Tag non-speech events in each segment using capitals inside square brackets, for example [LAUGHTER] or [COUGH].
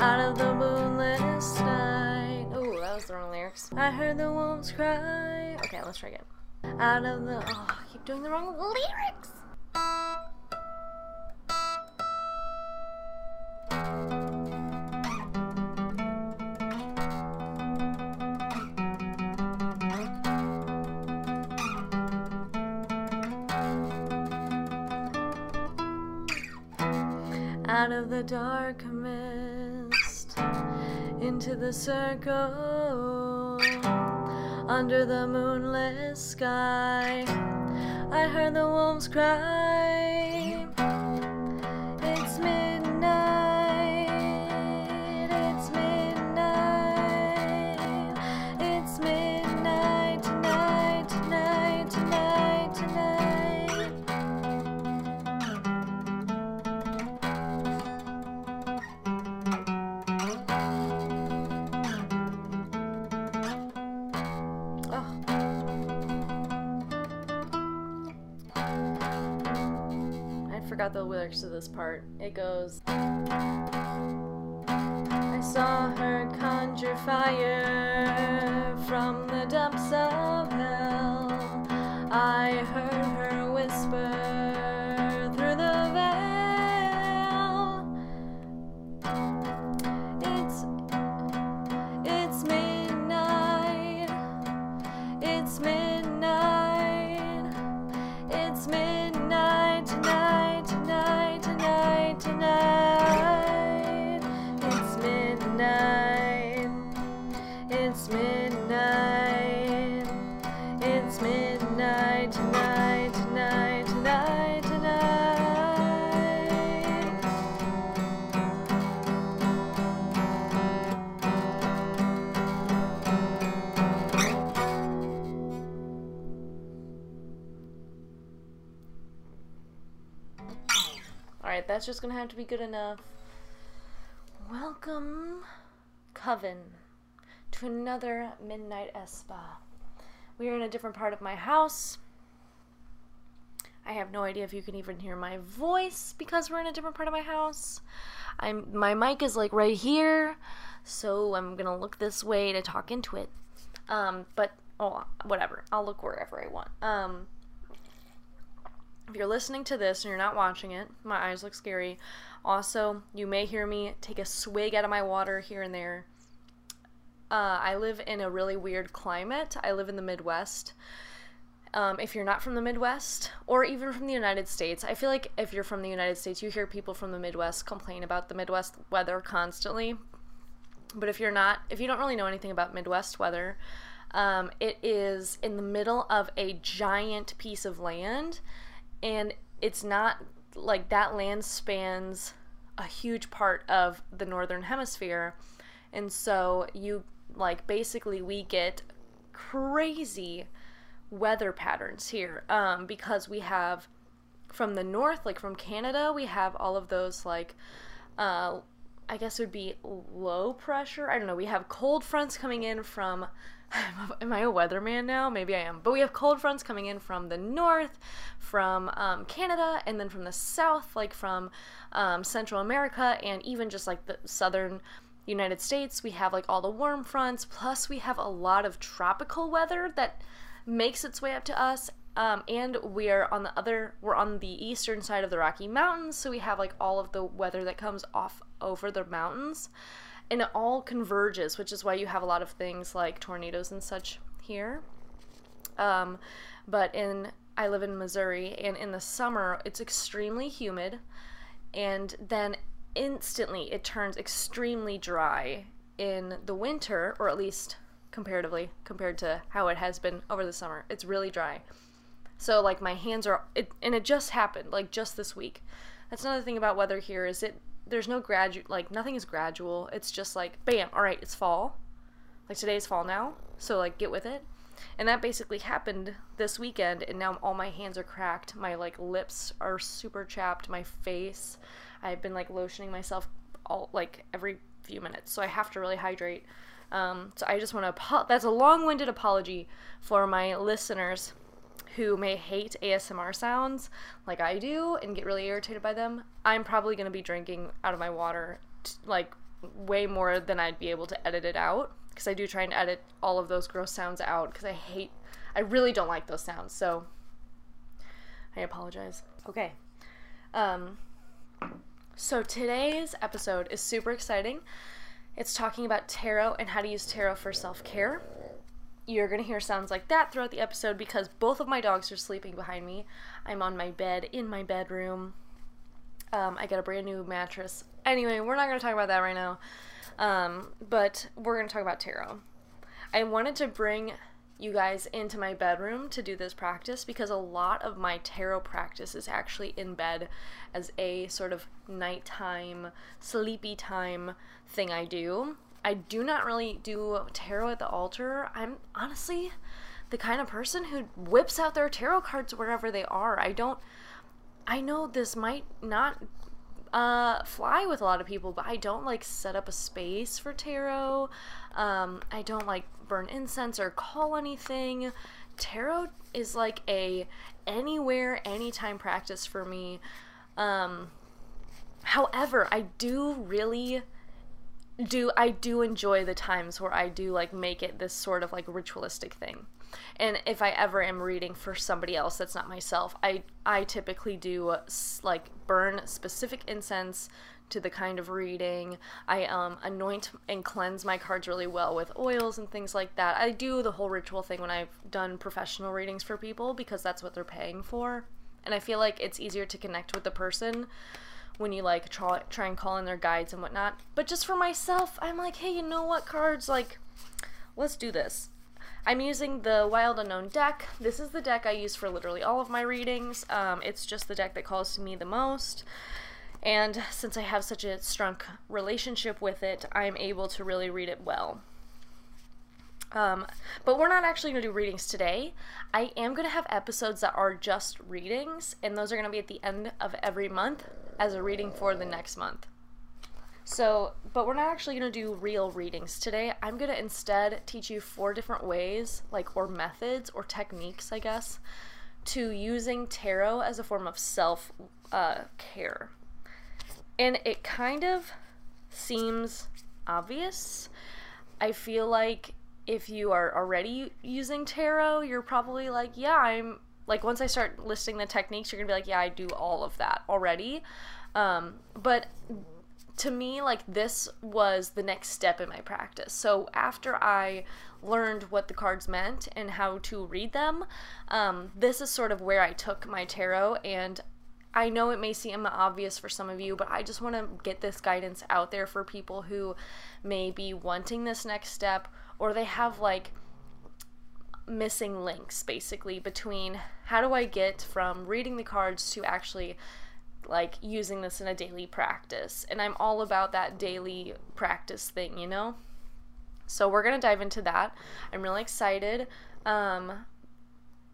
Out of the moonless night. Oh, that was the wrong lyrics. I heard the wolves cry. Okay, let's try again. Out of the. Oh, I keep doing the wrong lyrics. Out of the dark the circle under the moonless sky. I heard the wolves cry. Lyrics to this part. It goes I saw her conjure fire from the depths of that's just gonna have to be good enough. Welcome, Coven, to another Midnight Espa. We are in a different part of my house. I have no idea if you can even hear my voice because we're in a different part of my house. I'm my mic is like right here, so I'm gonna look this way to talk into it. Um, but oh, whatever. I'll look wherever I want. Um, if you're listening to this and you're not watching it, my eyes look scary. Also, you may hear me take a swig out of my water here and there. Uh, I live in a really weird climate. I live in the Midwest. Um, if you're not from the Midwest or even from the United States, I feel like if you're from the United States, you hear people from the Midwest complain about the Midwest weather constantly. But if you're not, if you don't really know anything about Midwest weather, um, it is in the middle of a giant piece of land, and it's not like that land spans a huge part of the northern hemisphere, and so you like basically we get crazy weather patterns here um, because we have from the north, like from Canada, we have all of those like uh, I guess it would be low pressure. I don't know. We have cold fronts coming in from. [LAUGHS] Am I a weatherman now? Maybe I am. But we have cold fronts coming in from the north, from um, Canada, and then from the south, like from um, Central America, and even just like the southern United States. We have like all the warm fronts, plus we have a lot of tropical weather that makes its way up to us. Um, and we're on the other, we're on the eastern side of the Rocky Mountains, so we have like all of the weather that comes off over the mountains, and it all converges, which is why you have a lot of things like tornadoes and such here. Um, but in, I live in Missouri, and in the summer it's extremely humid, and then instantly it turns extremely dry in the winter, or at least comparatively compared to how it has been over the summer. It's really dry. So like my hands are it and it just happened like just this week. That's another thing about weather here is it there's no gradual like nothing is gradual. It's just like bam, all right, it's fall. Like today's fall now. So like get with it. And that basically happened this weekend and now all my hands are cracked. My like lips are super chapped, my face. I've been like lotioning myself all like every few minutes. So I have to really hydrate. Um, so I just want to apo- that's a long-winded apology for my listeners who may hate ASMR sounds like I do and get really irritated by them, I'm probably going to be drinking out of my water t- like way more than I'd be able to edit it out because I do try and edit all of those gross sounds out because I hate, I really don't like those sounds. So I apologize. Okay. Um, so today's episode is super exciting. It's talking about tarot and how to use tarot for self care. You're going to hear sounds like that throughout the episode because both of my dogs are sleeping behind me. I'm on my bed in my bedroom. Um, I got a brand new mattress. Anyway, we're not going to talk about that right now. Um, but we're going to talk about tarot. I wanted to bring you guys into my bedroom to do this practice because a lot of my tarot practice is actually in bed as a sort of nighttime, sleepy time thing I do. I do not really do tarot at the altar. I'm honestly the kind of person who whips out their tarot cards wherever they are. I don't I know this might not uh, fly with a lot of people, but I don't like set up a space for tarot. Um, I don't like burn incense or call anything. Tarot is like a anywhere, anytime practice for me. Um, however, I do really do I do enjoy the times where I do like make it this sort of like ritualistic thing. And if I ever am reading for somebody else that's not myself, I I typically do like burn specific incense to the kind of reading. I um, anoint and cleanse my cards really well with oils and things like that. I do the whole ritual thing when I've done professional readings for people because that's what they're paying for. And I feel like it's easier to connect with the person when you like try, try and call in their guides and whatnot. But just for myself, I'm like, hey, you know what cards? Like, let's do this. I'm using the Wild Unknown deck. This is the deck I use for literally all of my readings. Um, it's just the deck that calls to me the most. And since I have such a strong relationship with it, I'm able to really read it well. Um, but we're not actually going to do readings today. I am going to have episodes that are just readings, and those are going to be at the end of every month as a reading for the next month. So, but we're not actually going to do real readings today. I'm going to instead teach you four different ways, like, or methods, or techniques, I guess, to using tarot as a form of self uh, care. And it kind of seems obvious. I feel like if you are already using tarot, you're probably like, yeah, I'm like once I start listing the techniques, you're gonna be like, yeah, I do all of that already. Um, but to me, like this was the next step in my practice. So after I learned what the cards meant and how to read them, um, this is sort of where I took my tarot. And I know it may seem obvious for some of you, but I just want to get this guidance out there for people who may be wanting this next step or they have like missing links basically between how do I get from reading the cards to actually like using this in a daily practice. And I'm all about that daily practice thing, you know? So we're going to dive into that. I'm really excited um,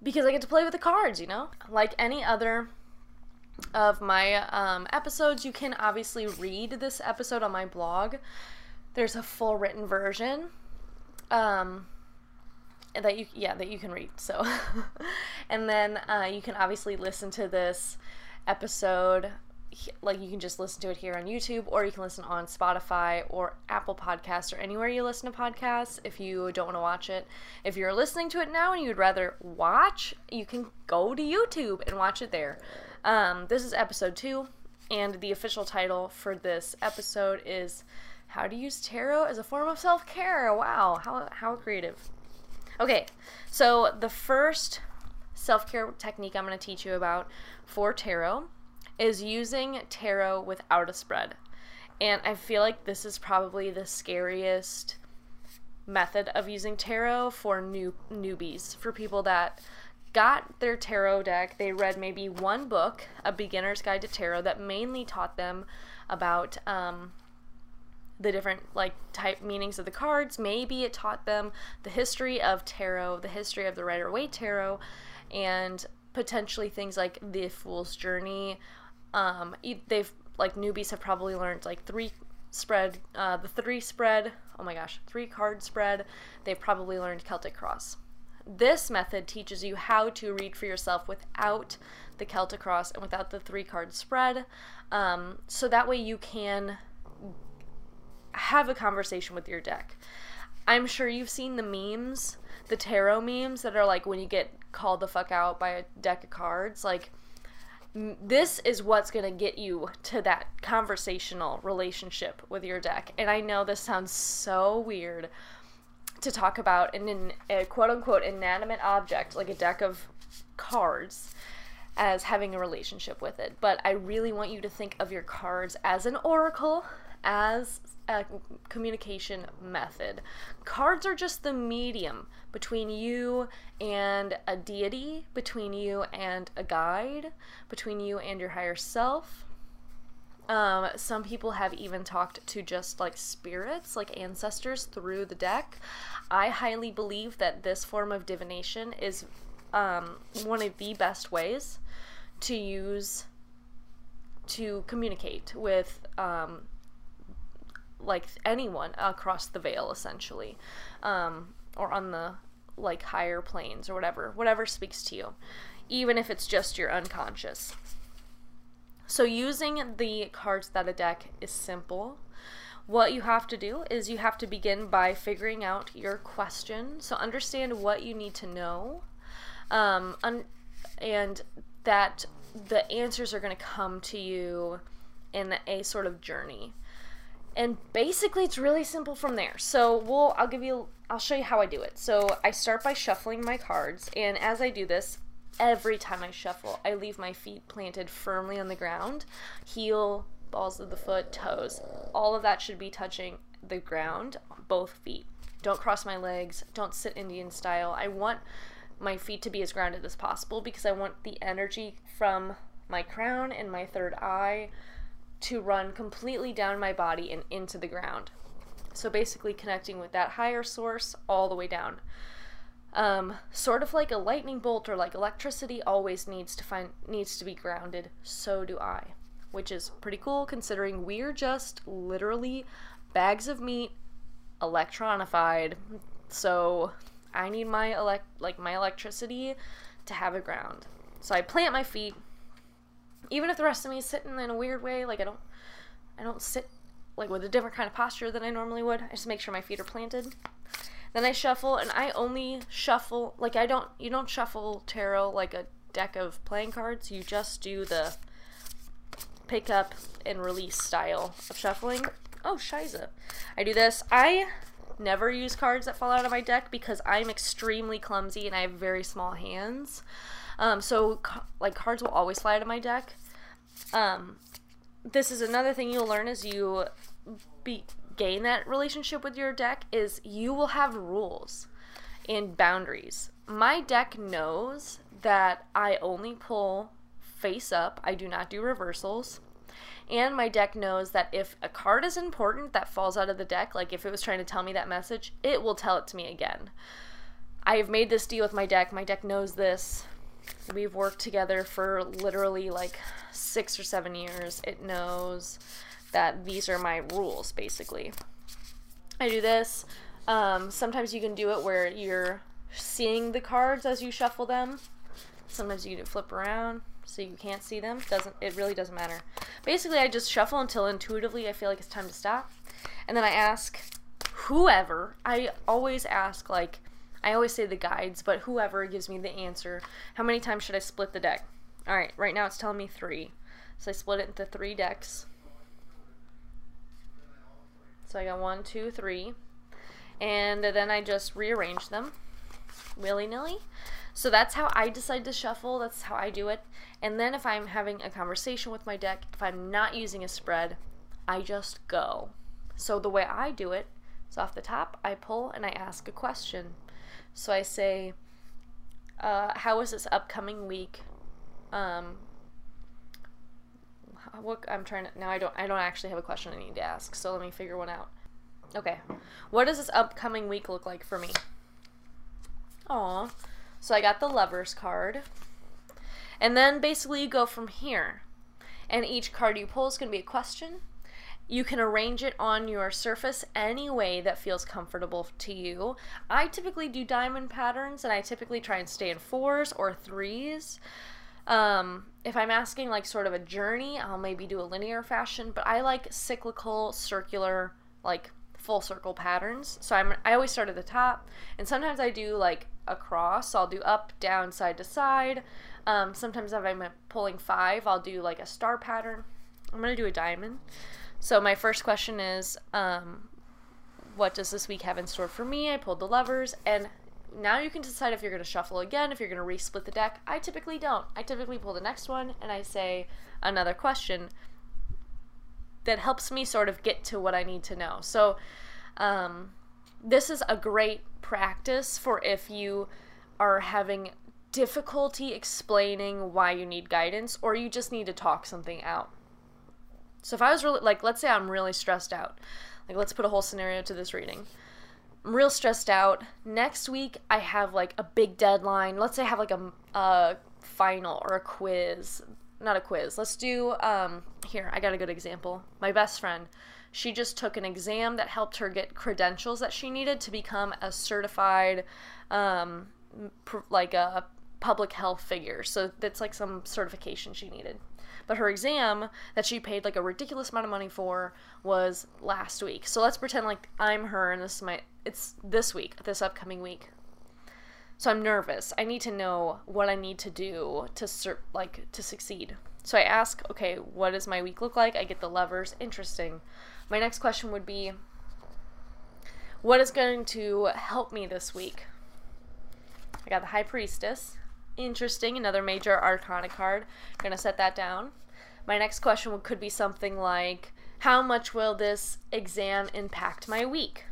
because I get to play with the cards, you know? Like any other of my um, episodes, you can obviously read this episode on my blog. There's a full written version. Um, that you yeah that you can read so [LAUGHS] and then uh, you can obviously listen to this episode like you can just listen to it here on YouTube or you can listen on Spotify or Apple Podcasts or anywhere you listen to podcasts if you don't want to watch it. If you're listening to it now and you'd rather watch, you can go to YouTube and watch it there. Um, this is episode two, and the official title for this episode is How to Use Tarot as a Form of Self Care. Wow, how, how creative. Okay, so the first self care technique I'm going to teach you about for tarot is using tarot without a spread. And I feel like this is probably the scariest method of using tarot for new newbies, for people that got their tarot deck, they read maybe one book, A Beginner's Guide to Tarot, that mainly taught them about um, the different like type meanings of the cards. Maybe it taught them the history of tarot, the history of the Rider Waite tarot, and potentially things like the Fool's Journey. Um, they've like newbies have probably learned like three spread, uh, the three spread. Oh my gosh, three card spread. They've probably learned Celtic Cross. This method teaches you how to read for yourself without the Celtic Cross and without the three card spread. Um, so that way you can have a conversation with your deck. I'm sure you've seen the memes, the tarot memes that are like when you get called the fuck out by a deck of cards. Like, this is what's going to get you to that conversational relationship with your deck. And I know this sounds so weird to talk about an, a quote unquote inanimate object like a deck of cards as having a relationship with it. But I really want you to think of your cards as an oracle, as a communication method. Cards are just the medium between you and a deity, between you and a guide, between you and your higher self. Um, some people have even talked to just like spirits, like ancestors, through the deck. I highly believe that this form of divination is um, one of the best ways to use to communicate with um, like anyone across the veil essentially um, or on the like higher planes or whatever whatever speaks to you even if it's just your unconscious. So using the cards that a deck is simple what you have to do is you have to begin by figuring out your question. So understand what you need to know um, un- and that the answers are going to come to you in a sort of journey and basically it's really simple from there. So we'll i'll give you i'll show you how i do it. So i start by shuffling my cards and as i do this every time i shuffle i leave my feet planted firmly on the ground. Heel balls of the foot toes all of that should be touching the ground both feet. Don't cross my legs. Don't sit indian style. I want my feet to be as grounded as possible because i want the energy from my crown and my third eye to run completely down my body and into the ground. So basically connecting with that higher source all the way down. Um, sort of like a lightning bolt or like electricity always needs to find needs to be grounded. So do I, which is pretty cool considering we're just literally bags of meat electronified. So I need my elect like my electricity to have a ground. So I plant my feet even if the rest of me is sitting in a weird way, like I don't, I don't sit like with a different kind of posture than I normally would. I just make sure my feet are planted. Then I shuffle, and I only shuffle like I don't. You don't shuffle tarot like a deck of playing cards. You just do the pick up and release style of shuffling. Oh, shiza. I do this. I never use cards that fall out of my deck because I'm extremely clumsy and I have very small hands. Um, so like cards will always fly out of my deck. Um, this is another thing you'll learn as you be, gain that relationship with your deck is you will have rules and boundaries. My deck knows that I only pull face up. I do not do reversals. And my deck knows that if a card is important that falls out of the deck, like if it was trying to tell me that message, it will tell it to me again. I have made this deal with my deck. My deck knows this. We've worked together for literally like six or seven years. It knows that these are my rules, basically. I do this. Um, sometimes you can do it where you're seeing the cards as you shuffle them. Sometimes you can flip around so you can't see them. Doesn't it really doesn't matter. Basically, I just shuffle until intuitively I feel like it's time to stop, and then I ask whoever. I always ask like I always say the guides, but whoever gives me the answer. How many times should I split the deck? All right, right now it's telling me three. So I split it into three decks. So I got one, two, three. And then I just rearrange them willy-nilly. So that's how I decide to shuffle. That's how I do it. And then if I'm having a conversation with my deck, if I'm not using a spread, I just go. So the way I do it is off the top, I pull and I ask a question. So I say, uh, how is this upcoming week? Um, what I'm trying to now I don't I don't actually have a question I need to ask. So let me figure one out. Okay. What does this upcoming week look like for me? Aw. So I got the lovers card. And then basically you go from here. And each card you pull is going to be a question you can arrange it on your surface any way that feels comfortable to you. I typically do diamond patterns and I typically try and stay in fours or threes. Um, if I'm asking like sort of a journey, I'll maybe do a linear fashion, but I like cyclical, circular like full circle patterns. So I'm I always start at the top, and sometimes I do like across. I'll do up, down, side to side. Um, sometimes if I'm pulling five, I'll do like a star pattern. I'm gonna do a diamond. So my first question is, um, what does this week have in store for me? I pulled the lovers, and now you can decide if you're going to shuffle again, if you're going to resplit the deck. I typically don't. I typically pull the next one and I say another question that helps me sort of get to what I need to know. So, um, this is a great practice for if you are having difficulty explaining why you need guidance or you just need to talk something out. So, if I was really, like, let's say I'm really stressed out, like, let's put a whole scenario to this reading. I'm real stressed out. Next week, I have like a big deadline. Let's say I have like a, a final or a quiz. Not a quiz. Let's do, um, here, I got a good example. My best friend, she just took an exam that helped her get credentials that she needed to become a certified, um, pr- like a public health figure. So that's like some certification she needed. But her exam that she paid like a ridiculous amount of money for was last week. So let's pretend like I'm her and this is my it's this week, this upcoming week. So I'm nervous. I need to know what I need to do to sur- like to succeed. So I ask, okay, what does my week look like? I get the lovers. Interesting. My next question would be what is going to help me this week? I got the High Priestess. Interesting, another major arcana card. Gonna set that down. My next question could be something like How much will this exam impact my week?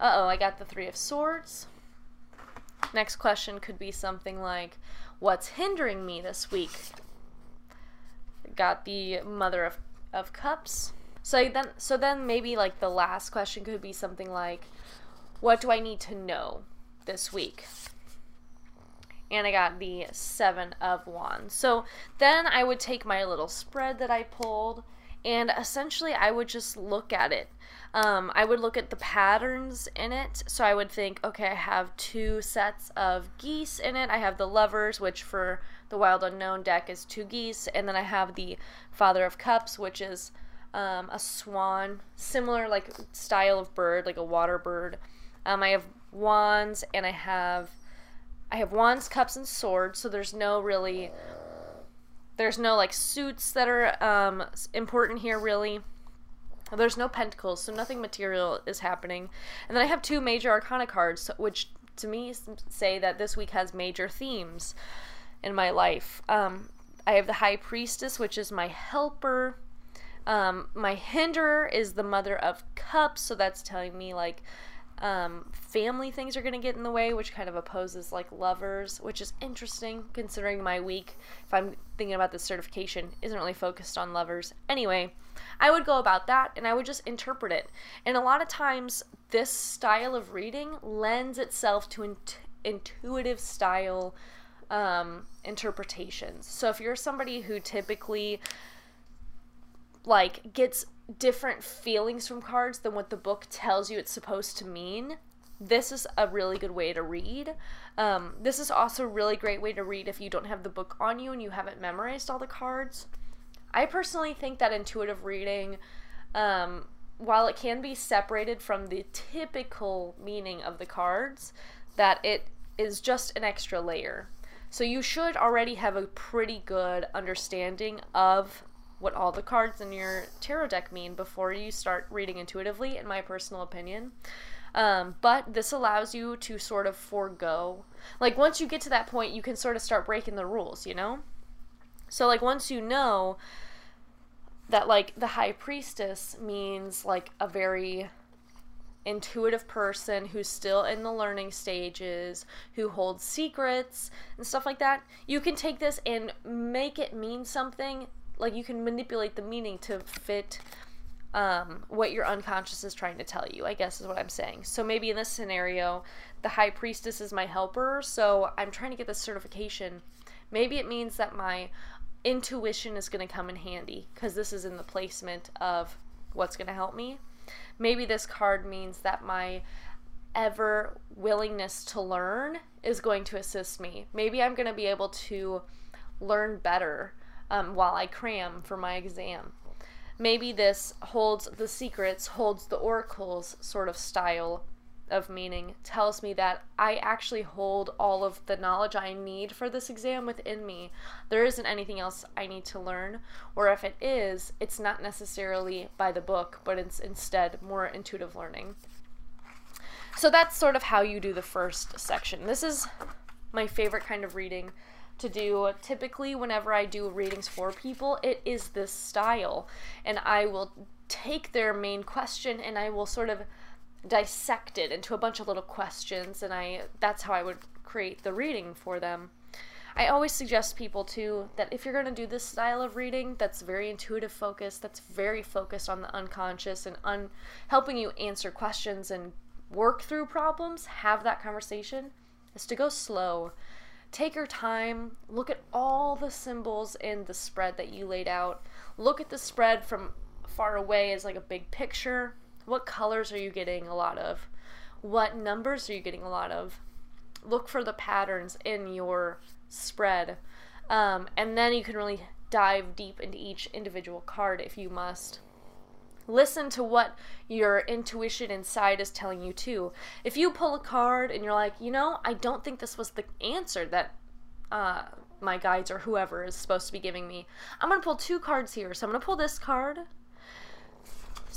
Uh oh, I got the Three of Swords. Next question could be something like What's hindering me this week? Got the Mother of, of Cups. So then so then maybe like the last question could be something like what do I need to know this week? And I got the Seven of Wands. So then I would take my little spread that I pulled, and essentially I would just look at it. Um, I would look at the patterns in it. So I would think, okay, I have two sets of geese in it. I have the lovers, which for the Wild Unknown deck is two geese, and then I have the Father of Cups, which is um, a swan, similar like style of bird, like a water bird. Um, I have wands, and I have I have wands, cups, and swords, so there's no really there's no like suits that are um, important here really. There's no pentacles, so nothing material is happening. And then I have two major arcana cards, which to me say that this week has major themes in my life. Um, I have the High Priestess, which is my helper. Um, my hinderer is the Mother of Cups, so that's telling me like um, family things are going to get in the way, which kind of opposes like lovers, which is interesting considering my week, if I'm thinking about this certification, isn't really focused on lovers. Anyway, I would go about that and I would just interpret it. And a lot of times, this style of reading lends itself to int- intuitive style um, interpretations. So if you're somebody who typically like gets different feelings from cards than what the book tells you it's supposed to mean, this is a really good way to read. Um, this is also a really great way to read if you don't have the book on you and you haven't memorized all the cards. I personally think that intuitive reading, um, while it can be separated from the typical meaning of the cards, that it is just an extra layer. So you should already have a pretty good understanding of what all the cards in your tarot deck mean before you start reading intuitively, in my personal opinion. Um, but this allows you to sort of forego. Like, once you get to that point, you can sort of start breaking the rules, you know? So, like, once you know that, like, the high priestess means, like, a very intuitive person who's still in the learning stages, who holds secrets and stuff like that, you can take this and make it mean something like you can manipulate the meaning to fit um, what your unconscious is trying to tell you, I guess is what I'm saying. So maybe in this scenario, the high priestess is my helper, so I'm trying to get this certification. Maybe it means that my intuition is going to come in handy because this is in the placement of what's going to help me. Maybe this card means that my ever willingness to learn is going to assist me. Maybe I'm going to be able to learn better um, while I cram for my exam. maybe this holds the secrets, holds the oracles sort of style of meaning tells me that I actually hold all of the knowledge I need for this exam within me. There isn't anything else I need to learn, or if it is, it's not necessarily by the book, but it's instead more intuitive learning. So that's sort of how you do the first section. This is my favorite kind of reading to do. Typically, whenever I do readings for people, it is this style, and I will take their main question and I will sort of dissect it into a bunch of little questions and I that's how I would create the reading for them. I always suggest people too that if you're going to do this style of reading that's very intuitive focused, that's very focused on the unconscious and un- helping you answer questions and work through problems, have that conversation, is to go slow. Take your time, look at all the symbols in the spread that you laid out. Look at the spread from far away as like a big picture what colors are you getting a lot of? What numbers are you getting a lot of? Look for the patterns in your spread. Um, and then you can really dive deep into each individual card if you must. Listen to what your intuition inside is telling you too. If you pull a card and you're like, you know, I don't think this was the answer that uh, my guides or whoever is supposed to be giving me, I'm going to pull two cards here. So I'm going to pull this card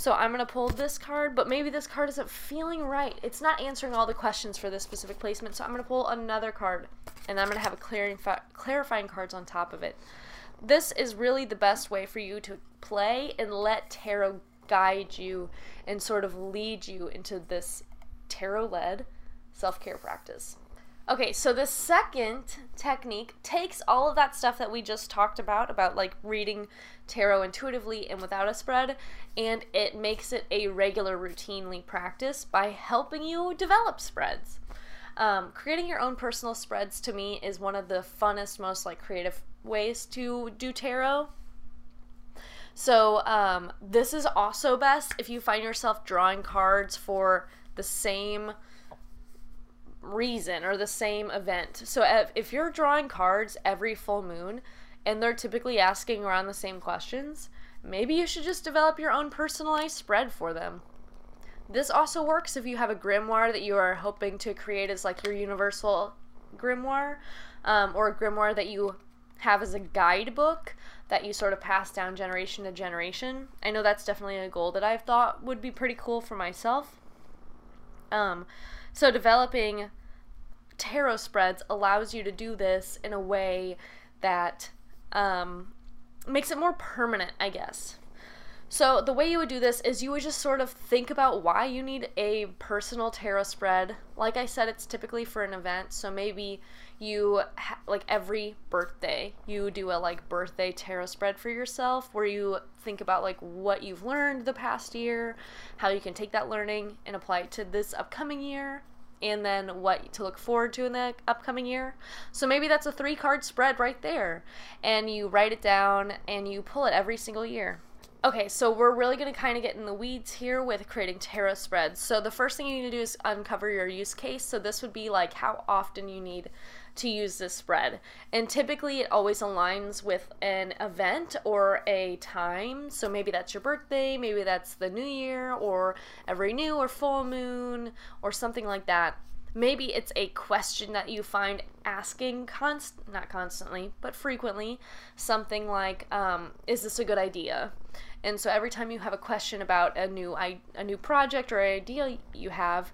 so I'm going to pull this card, but maybe this card isn't feeling right. It's not answering all the questions for this specific placement, so I'm going to pull another card, and I'm going to have a clearing clarifying cards on top of it. This is really the best way for you to play and let tarot guide you and sort of lead you into this tarot-led self-care practice. Okay, so the second technique takes all of that stuff that we just talked about, about like reading tarot intuitively and without a spread, and it makes it a regular, routinely practice by helping you develop spreads. Um, creating your own personal spreads to me is one of the funnest, most like creative ways to do tarot. So, um, this is also best if you find yourself drawing cards for the same reason or the same event. So if, if you're drawing cards every full moon and they're typically asking around the same questions, maybe you should just develop your own personalized spread for them. This also works if you have a grimoire that you are hoping to create as like your universal grimoire, um, or a grimoire that you have as a guidebook that you sort of pass down generation to generation. I know that's definitely a goal that I've thought would be pretty cool for myself. Um, so developing tarot spreads allows you to do this in a way that um, makes it more permanent, I guess. So the way you would do this is you would just sort of think about why you need a personal tarot spread. Like I said, it's typically for an event, so maybe you ha- like every birthday you do a like birthday tarot spread for yourself where you think about like what you've learned the past year, how you can take that learning and apply it to this upcoming year, and then what to look forward to in the upcoming year. So maybe that's a three card spread right there. And you write it down and you pull it every single year. Okay, so we're really going to kind of get in the weeds here with creating tarot spreads. So the first thing you need to do is uncover your use case. So this would be like how often you need to use this spread. And typically it always aligns with an event or a time. So maybe that's your birthday, maybe that's the new year, or every new or full moon, or something like that. Maybe it's a question that you find asking const not constantly, but frequently, something like, um, "Is this a good idea?" And so every time you have a question about a new I- a new project or idea you have,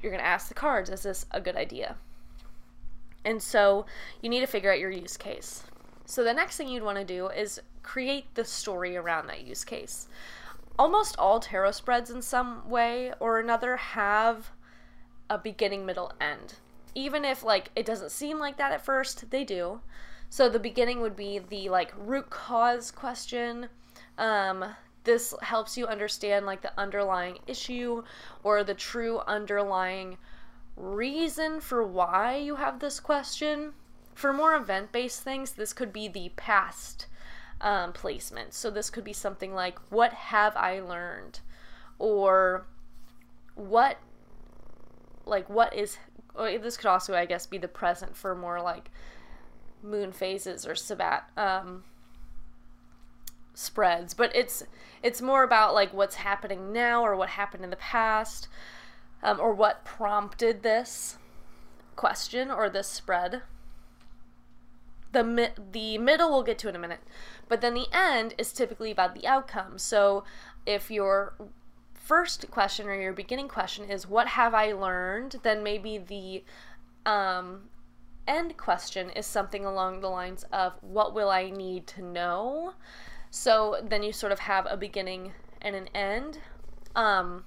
you're gonna ask the cards, "Is this a good idea?" And so you need to figure out your use case. So the next thing you'd want to do is create the story around that use case. Almost all tarot spreads in some way or another have a beginning, middle, end. Even if like it doesn't seem like that at first, they do. So the beginning would be the like root cause question. Um, this helps you understand like the underlying issue or the true underlying reason for why you have this question. For more event based things, this could be the past um, placement. So this could be something like, What have I learned? Or what, like, what is, this could also, I guess, be the present for more like moon phases or sabbat. Um, spreads, but it's it's more about like what's happening now or what happened in the past, um, or what prompted this question or this spread. The mi- the middle we'll get to in a minute, but then the end is typically about the outcome. So if your first question or your beginning question is what have I learned, then maybe the um, end question is something along the lines of what will I need to know so then you sort of have a beginning and an end. Um,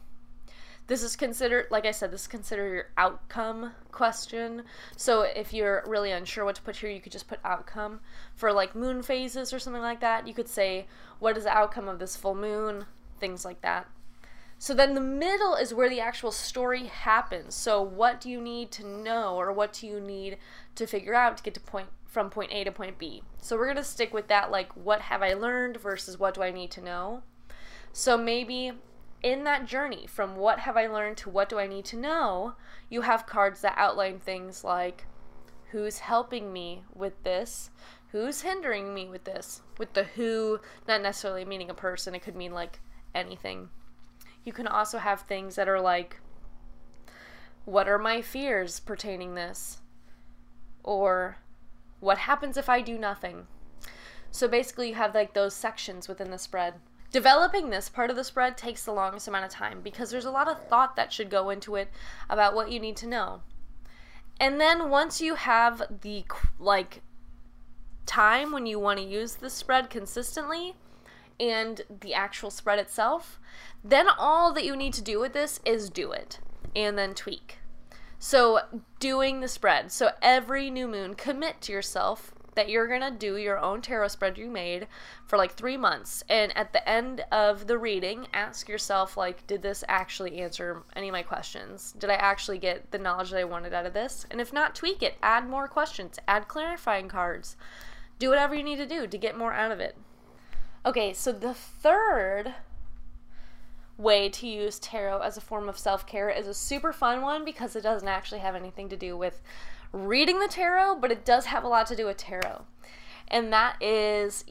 this is considered, like I said, this is considered your outcome question. So if you're really unsure what to put here, you could just put outcome. For like moon phases or something like that, you could say, what is the outcome of this full moon? Things like that. So then the middle is where the actual story happens. So what do you need to know or what do you need to figure out to get to point from point A to point B. So we're going to stick with that like what have I learned versus what do I need to know. So maybe in that journey from what have I learned to what do I need to know, you have cards that outline things like who's helping me with this, who's hindering me with this. With the who not necessarily meaning a person, it could mean like anything. You can also have things that are like what are my fears pertaining this? Or what happens if I do nothing? So basically, you have like those sections within the spread. Developing this part of the spread takes the longest amount of time because there's a lot of thought that should go into it about what you need to know. And then once you have the like time when you want to use the spread consistently and the actual spread itself, then all that you need to do with this is do it and then tweak. So, doing the spread. So, every new moon, commit to yourself that you're going to do your own tarot spread you made for like three months. And at the end of the reading, ask yourself, like, did this actually answer any of my questions? Did I actually get the knowledge that I wanted out of this? And if not, tweak it. Add more questions, add clarifying cards. Do whatever you need to do to get more out of it. Okay, so the third way to use tarot as a form of self care is a super fun one because it doesn't actually have anything to do with reading the tarot, but it does have a lot to do with tarot. And that is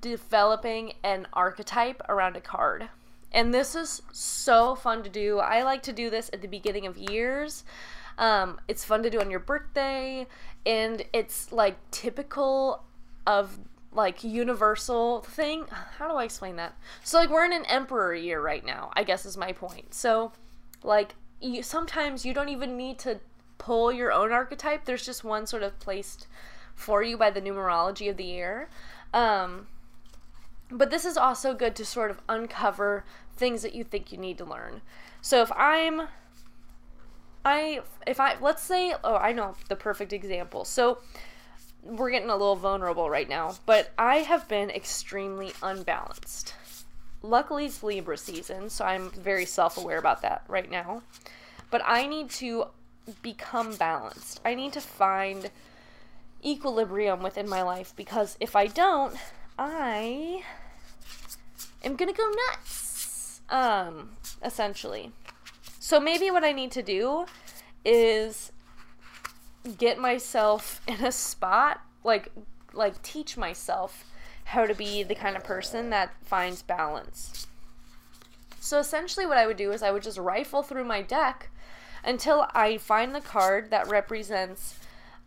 developing an archetype around a card. And this is so fun to do. I like to do this at the beginning of years. Um, it's fun to do on your birthday, and it's like typical of like universal thing. How do I explain that? So like we're in an emperor year right now, I guess is my point. So like you sometimes you don't even need to pull your own archetype. There's just one sort of placed for you by the numerology of the year. Um but this is also good to sort of uncover things that you think you need to learn. So if I'm I if I let's say oh I know the perfect example. So we're getting a little vulnerable right now, but I have been extremely unbalanced. Luckily, it's Libra season, so I'm very self aware about that right now. But I need to become balanced. I need to find equilibrium within my life because if I don't, I am gonna go nuts. Um, essentially. So maybe what I need to do is get myself [LAUGHS] in a spot like like teach myself how to be the kind of person that finds balance. So essentially what I would do is I would just rifle through my deck until I find the card that represents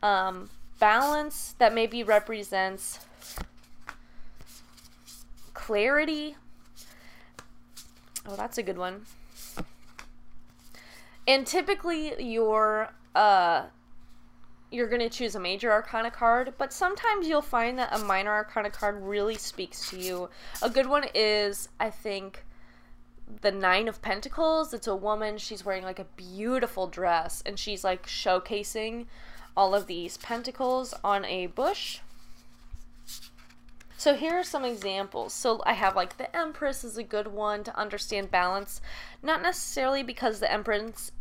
um, balance, that maybe represents clarity. Oh, that's a good one. And typically your uh, you're going to choose a major arcana card, but sometimes you'll find that a minor arcana card really speaks to you. A good one is, I think, the Nine of Pentacles. It's a woman, she's wearing like a beautiful dress, and she's like showcasing all of these pentacles on a bush. So here are some examples. So I have like the Empress is a good one to understand balance, not necessarily because the Empress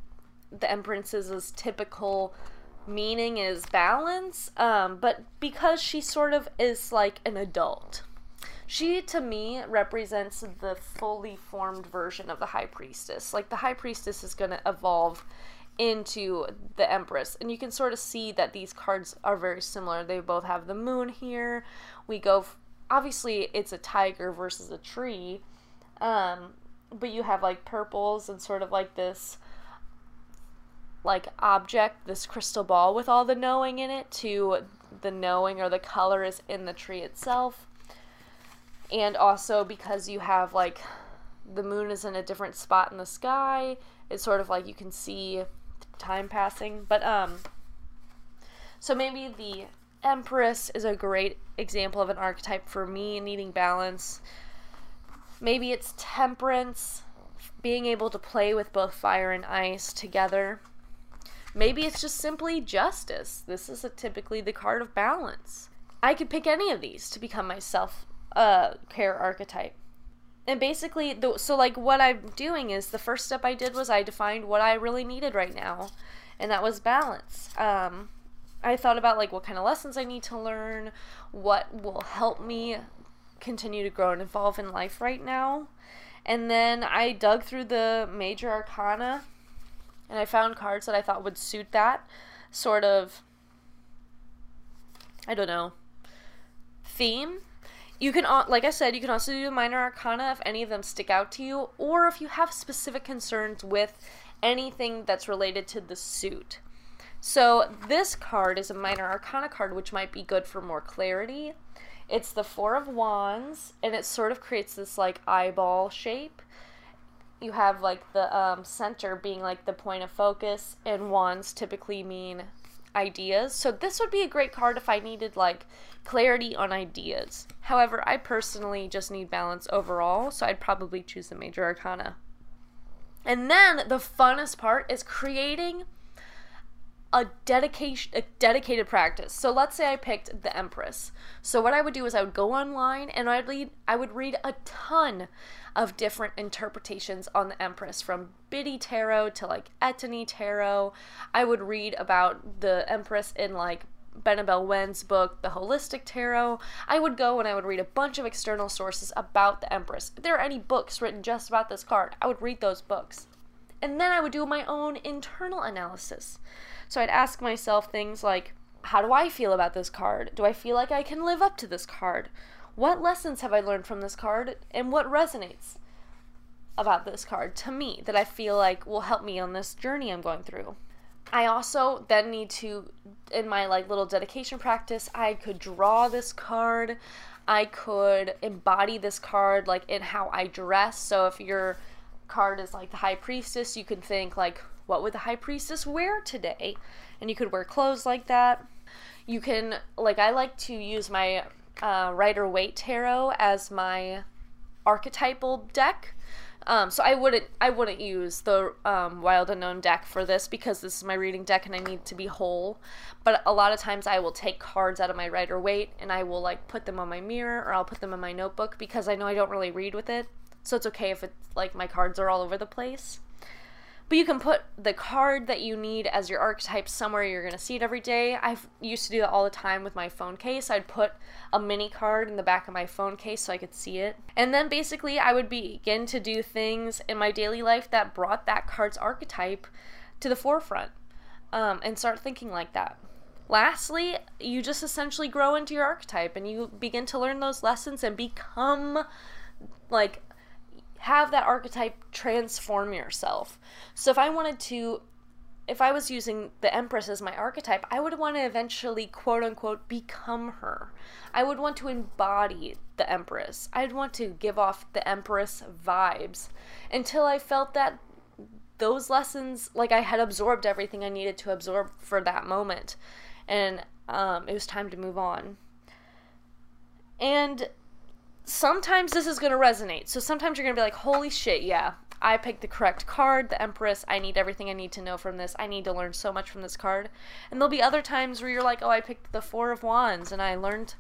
the Empress is typical meaning is balance, um, but because she sort of is like an adult. She, to me, represents the fully formed version of the High Priestess. Like, the High Priestess is going to evolve into the Empress. And you can sort of see that these cards are very similar. They both have the moon here. We go obviously it's a tiger versus a tree. Um, but you have like purples and sort of like this like object, this crystal ball with all the knowing in it to the knowing or the color is in the tree itself. And also because you have like the moon is in a different spot in the sky, it's sort of like you can see time passing. But um so maybe the Empress is a great example of an archetype for me needing balance. Maybe it's temperance, being able to play with both fire and ice together. Maybe it's just simply justice. This is a, typically the card of balance. I could pick any of these to become my self uh, care archetype. And basically, the, so like what I'm doing is the first step I did was I defined what I really needed right now, and that was balance. Um, I thought about like what kind of lessons I need to learn, what will help me continue to grow and evolve in life right now. And then I dug through the major arcana and I found cards that I thought would suit that sort of I don't know theme. You can like I said, you can also do the minor arcana if any of them stick out to you or if you have specific concerns with anything that's related to the suit. So this card is a minor arcana card, which might be good for more clarity. It's the Four of Wands, and it sort of creates this like eyeball shape. You have like the um, center being like the point of focus, and wands typically mean ideas. So this would be a great card if I needed like clarity on ideas. However, I personally just need balance overall, so I'd probably choose the Major Arcana. And then the funnest part is creating a dedication a dedicated practice. So let's say I picked the Empress. So what I would do is I would go online and I'd read I would read a ton of different interpretations on the Empress from Biddy Tarot to like Etany Tarot. I would read about the Empress in like Benebell Wen's book, The Holistic Tarot. I would go and I would read a bunch of external sources about the Empress. If there are any books written just about this card, I would read those books. And then I would do my own internal analysis. So I'd ask myself things like, how do I feel about this card? Do I feel like I can live up to this card? What lessons have I learned from this card and what resonates about this card to me that I feel like will help me on this journey I'm going through? I also then need to in my like little dedication practice, I could draw this card. I could embody this card like in how I dress. So if your card is like the high priestess, you can think like what would the high priestess wear today? And you could wear clothes like that. You can, like, I like to use my uh, Rider Waite Tarot as my archetypal deck. Um, so I wouldn't I wouldn't use the um, Wild Unknown deck for this because this is my reading deck and I need to be whole. But a lot of times I will take cards out of my Rider Waite and I will like put them on my mirror or I'll put them in my notebook because I know I don't really read with it. So it's okay if it's like my cards are all over the place. But you can put the card that you need as your archetype somewhere you're going to see it every day. I used to do that all the time with my phone case. I'd put a mini card in the back of my phone case so I could see it. And then basically, I would begin to do things in my daily life that brought that card's archetype to the forefront um, and start thinking like that. Lastly, you just essentially grow into your archetype and you begin to learn those lessons and become like have that archetype transform yourself. So if I wanted to if I was using the Empress as my archetype, I would want to eventually quote unquote become her. I would want to embody the Empress. I'd want to give off the Empress vibes until I felt that those lessons, like I had absorbed everything I needed to absorb for that moment. And um, it was time to move on. And sometimes this is going to resonate. So sometimes you're going to be like, holy shit, yeah, I picked the correct card, the Empress. I need everything I need to know from this. I need to learn so much from this card. And there'll be other times where you're like, oh, I picked the Four of Wands and I learned,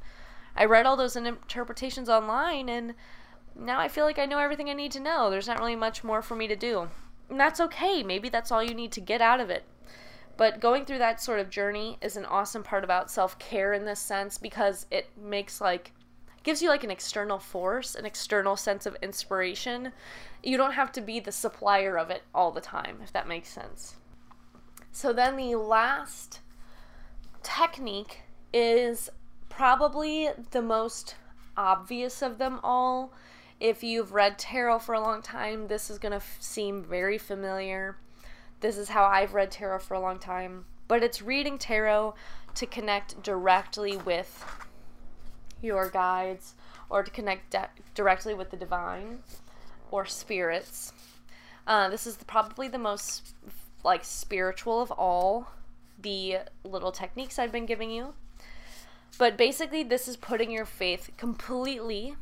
I read all those interpretations online and now I feel like I know everything I need to know. There's not really much more for me to do. And that's okay. Maybe that's all you need to get out of it. But going through that sort of journey is an awesome part about self care in this sense because it makes like gives you like an external force, an external sense of inspiration. You don't have to be the supplier of it all the time, if that makes sense. So then the last technique is probably the most obvious of them all. If you've read tarot for a long time, this is going to f- seem very familiar. This is how I've read tarot for a long time. But it's reading tarot to connect directly with your guides or to connect de- directly with the divine or spirits. Uh, this is probably the most like spiritual of all the little techniques I've been giving you. But basically, this is putting your faith completely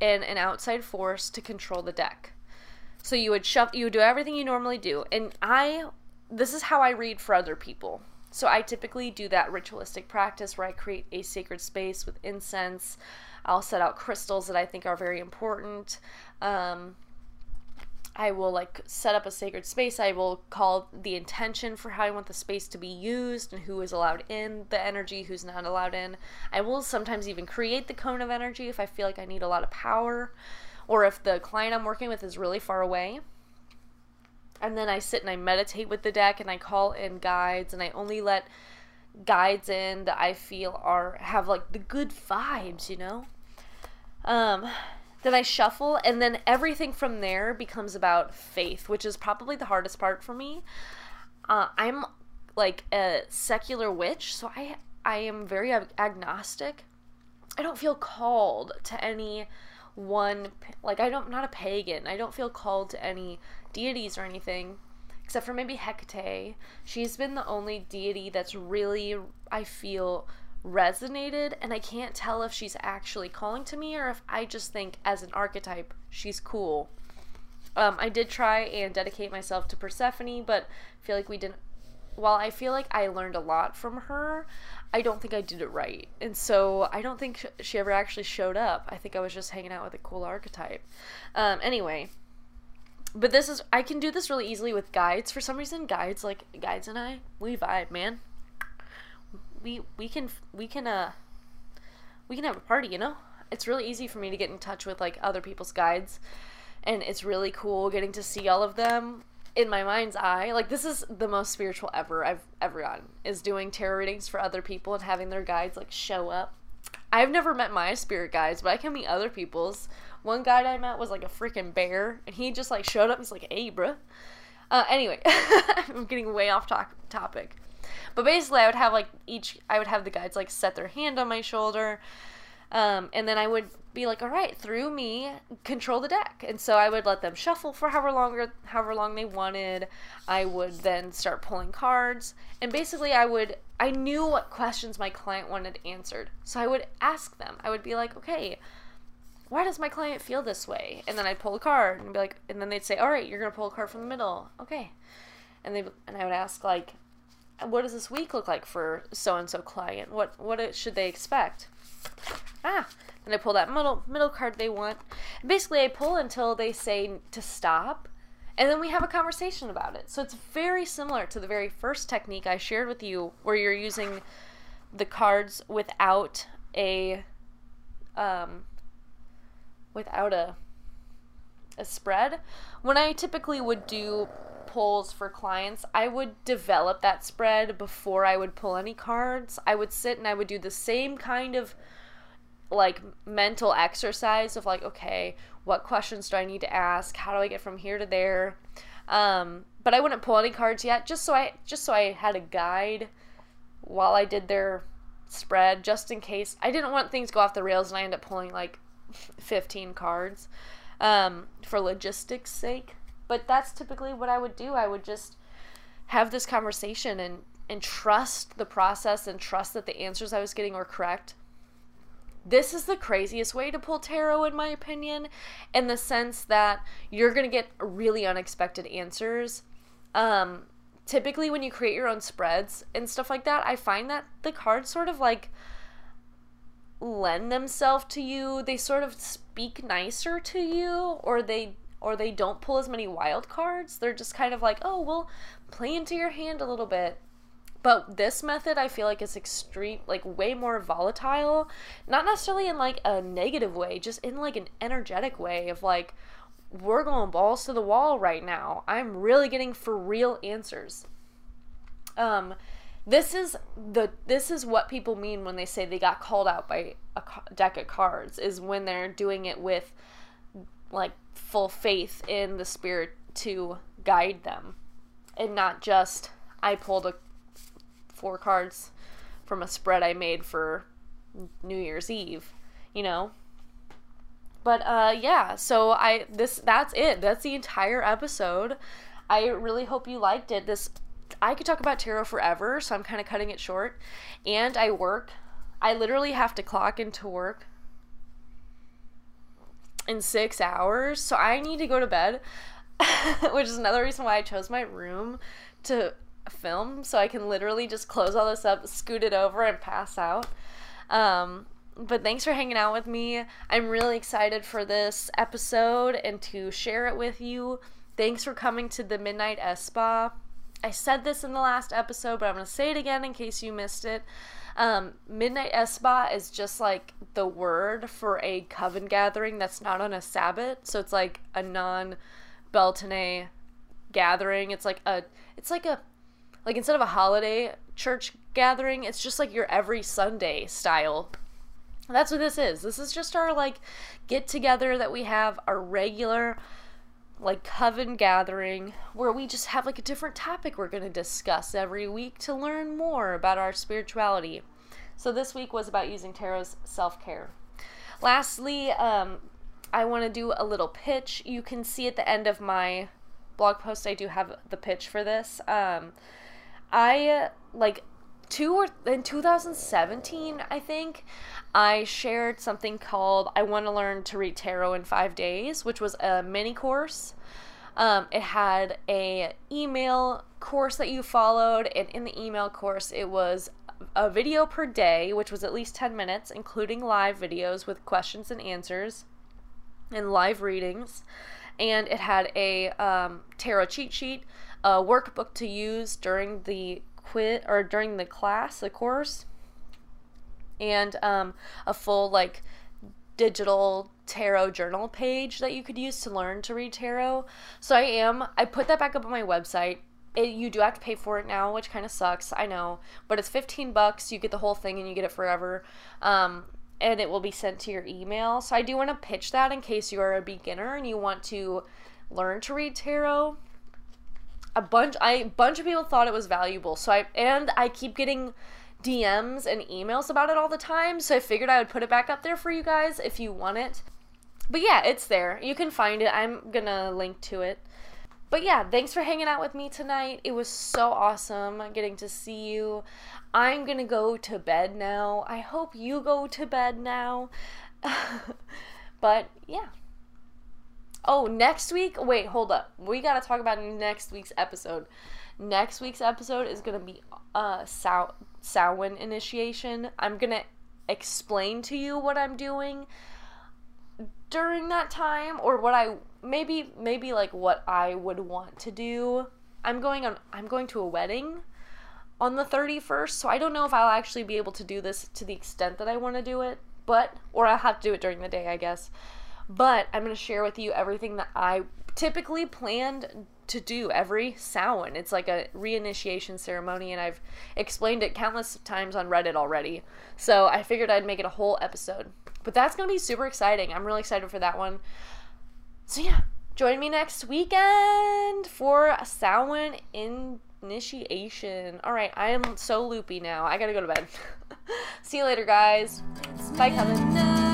in an outside force to control the deck. So you would shove, you would do everything you normally do, and I, this is how I read for other people. So I typically do that ritualistic practice where I create a sacred space with incense. I'll set out crystals that I think are very important. Um, I will like set up a sacred space. I will call the intention for how I want the space to be used and who is allowed in the energy, who's not allowed in. I will sometimes even create the cone of energy if I feel like I need a lot of power or if the client I'm working with is really far away. And then I sit and I meditate with the deck and I call in guides and I only let guides in that I feel are have like the good vibes, you know? Um then I shuffle, and then everything from there becomes about faith, which is probably the hardest part for me. Uh, I'm like a secular witch, so I I am very ag- agnostic. I don't feel called to any one like I don't I'm not a pagan. I don't feel called to any deities or anything except for maybe Hecate. She's been the only deity that's really I feel resonated and I can't tell if she's actually calling to me or if I just think as an archetype she's cool. Um, I did try and dedicate myself to Persephone, but feel like we didn't. While I feel like I learned a lot from her, I don't think I did it right. And so I don't think she ever actually showed up. I think I was just hanging out with a cool archetype. Um, anyway, but this is, I can do this really easily with guides. For some reason, guides, like, guides and I, we vibe, man we we can we can uh we can have a party, you know? It's really easy for me to get in touch with like other people's guides and it's really cool getting to see all of them in my mind's eye. Like this is the most spiritual ever I've ever gotten is doing tarot readings for other people and having their guides like show up. I've never met my spirit guides, but I can meet other people's. One guide I met was like a freaking bear, and he just like showed up. And he's like, "Hey, bruh." Uh, anyway, [LAUGHS] I'm getting way off to- topic. But basically, I would have like each, I would have the guides like set their hand on my shoulder. Um, and then I would be like, all right, through me, control the deck. And so I would let them shuffle for however longer, however long they wanted. I would then start pulling cards. And basically, I would, I knew what questions my client wanted answered. So I would ask them. I would be like, okay, why does my client feel this way? And then I'd pull a card and be like, and then they'd say, all right, you're to pull a card from the middle. Okay. And they, and I would ask like, what does this week look like for so and so client? What what should they expect? Ah, and I pull that middle middle card they want. Basically, I pull until they say to stop, and then we have a conversation about it. So it's very similar to the very first technique I shared with you, where you're using the cards without a um, without a a spread. When I typically would do pulls for clients, I would develop that spread before I would pull any cards. I would sit and I would do the same kind of like mental exercise of like, okay, what questions do I need to ask? How do I get from here to there? Um, but I wouldn't pull any cards yet, just so I just so I had a guide while I did their spread, just in case I didn't want things to go off the rails and I end up pulling like 15 cards um, for logistics sake. But that's typically what I would do. I would just have this conversation and and trust the process and trust that the answers I was getting were correct. This is the craziest way to pull tarot, in my opinion, in the sense that you're going to get really unexpected answers. Um, typically, when you create your own spreads and stuff like that, I find that the cards sort of like lend themselves to you. They sort of speak nicer to you, or they or they don't pull as many wild cards. They're just kind of like, oh, well, play into your hand a little bit. But this method, I feel like is extreme, like way more volatile. Not necessarily in like a negative way, just in like an energetic way of like, we're going balls to the wall right now. I'm really getting for real answers. Um, this is the this is what people mean when they say they got called out by a deck of cards is when they're doing it with like full faith in the spirit to guide them and not just I pulled a four cards from a spread I made for New Year's Eve, you know. But uh yeah, so I this that's it. That's the entire episode. I really hope you liked it. This I could talk about tarot forever, so I'm kind of cutting it short. And I work. I literally have to clock into work in 6 hours, so I need to go to bed. [LAUGHS] which is another reason why I chose my room to film so I can literally just close all this up, scoot it over, and pass out. Um, but thanks for hanging out with me. I'm really excited for this episode and to share it with you. Thanks for coming to the Midnight Esbat. I said this in the last episode, but I'm going to say it again in case you missed it. Um, Midnight Esbat is just like the word for a coven gathering that's not on a Sabbat. So it's like a non Beltane gathering. It's like a it's like a like instead of a holiday church gathering, it's just like your every Sunday style. That's what this is. This is just our like get together that we have our regular like coven gathering where we just have like a different topic we're going to discuss every week to learn more about our spirituality. So this week was about using tarot's self-care. Lastly, um, I want to do a little pitch. You can see at the end of my blog post I do have the pitch for this. Um, I like two or in 2017 i think i shared something called i want to learn to read tarot in five days which was a mini course. Um, it had a email course that you followed and in the email course it was a video per day which was at least 10 minutes including live videos with questions and answers and live readings. And it had a um, tarot cheat sheet a workbook to use during the quit or during the class, the course, and um, a full like digital tarot journal page that you could use to learn to read tarot. So I am I put that back up on my website. It, you do have to pay for it now, which kind of sucks. I know, but it's 15 bucks. You get the whole thing and you get it forever. Um, and it will be sent to your email. So I do want to pitch that in case you are a beginner and you want to learn to read tarot a bunch I bunch of people thought it was valuable. So I and I keep getting DMs and emails about it all the time. So I figured I would put it back up there for you guys if you want it. But yeah, it's there. You can find it. I'm to link to it. But yeah, thanks for hanging out with me tonight. It was so awesome getting to see you. I'm to go to bed now. I hope you go to bed now. [LAUGHS] but yeah. Oh, next week? Wait, hold up. We got to talk about next week's episode. Next week's episode is to be uh Sow- Samhain initiation. I'm going to explain to you what I'm doing during that time or what I maybe maybe like what I would want to do. I'm going on I'm going to a wedding on the 31st, so I don't know if I'll actually be able to do this to the extent that I want to do it, but or I'll have to do it during the day, I guess. But I'm going to share with you everything that I typically planned to do every Samhain. It's like a reinitiation ceremony, and I've explained it countless times on Reddit already. So I figured I'd make it a whole episode. But that's going to be super exciting. I'm really excited for that one. So yeah, join me next weekend for Samhain initiation. All right, I am so loopy now. I got to go to bed. [LAUGHS] See you later, guys. Bye, Kevin.